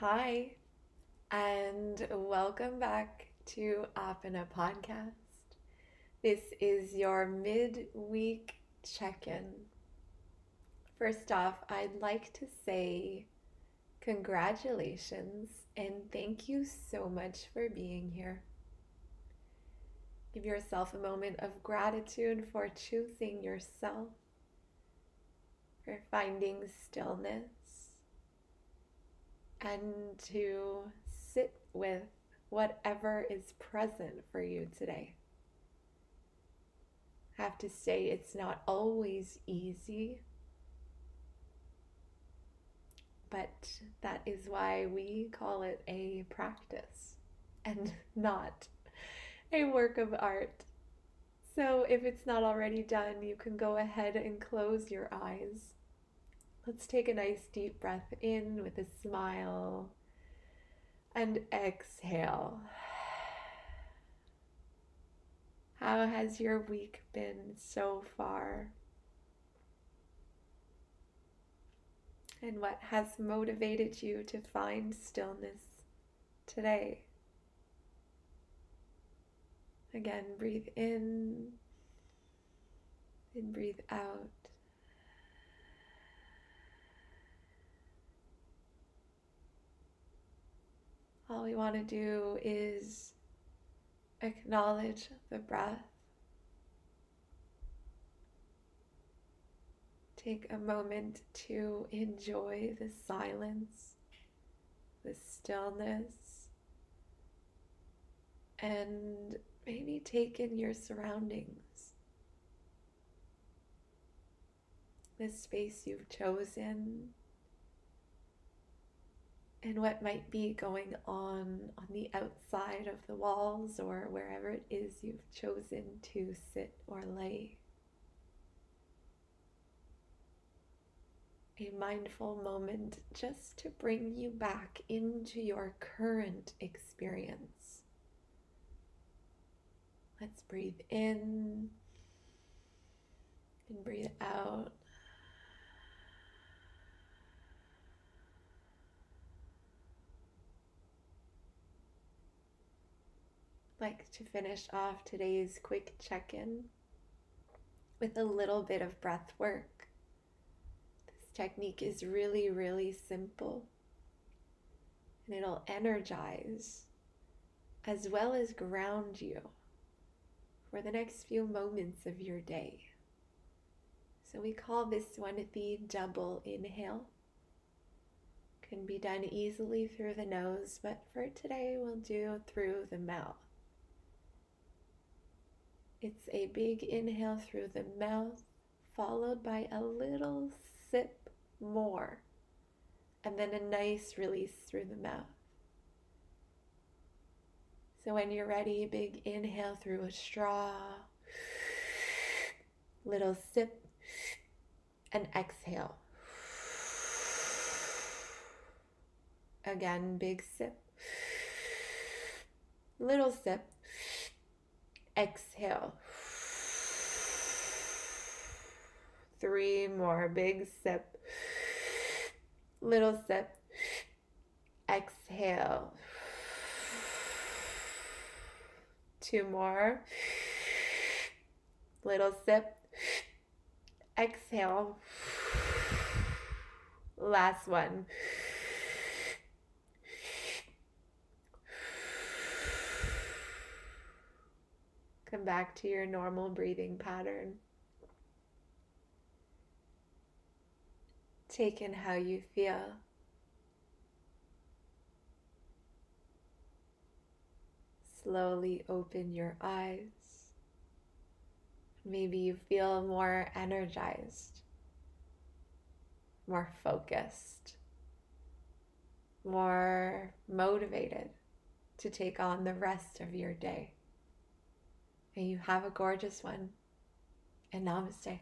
Hi, and welcome back to Apana Podcast. This is your mid-week check-in. First off, I'd like to say congratulations and thank you so much for being here. Give yourself a moment of gratitude for choosing yourself, for finding stillness and to sit with whatever is present for you today. I have to say, it's not always easy, but that is why we call it a practice and not a work of art. So, if it's not already done, you can go ahead and close your eyes Let's take a nice deep breath in with a smile and exhale. How has your week been so far? And what has motivated you to find stillness today? Again, breathe in and breathe out. All we want to do is acknowledge the breath. Take a moment to enjoy the silence, the stillness, and maybe take in your surroundings. The space you've chosen and what might be going on on the outside of the walls or wherever it is you've chosen to sit or lay. A mindful moment just to bring you back into your current experience. Let's breathe in and breathe out. Like to finish off today's quick check in with a little bit of breath work. This technique is really, really simple and it'll energize as well as ground you for the next few moments of your day. So we call this one the double inhale. Can be done easily through the nose, but for today we'll do through the mouth. It's a big inhale through the mouth, followed by a little sip more, and then a nice release through the mouth. So, when you're ready, big inhale through a straw, little sip, and exhale. Again, big sip, little sip Exhale. Three more. Big sip. Little sip. Exhale. Two more. Little sip. Exhale. Last one. Come back to your normal breathing pattern. Take in how you feel. Slowly open your eyes. Maybe you feel more energized, more focused, more motivated to take on the rest of your day. May you have a gorgeous one. And namaste.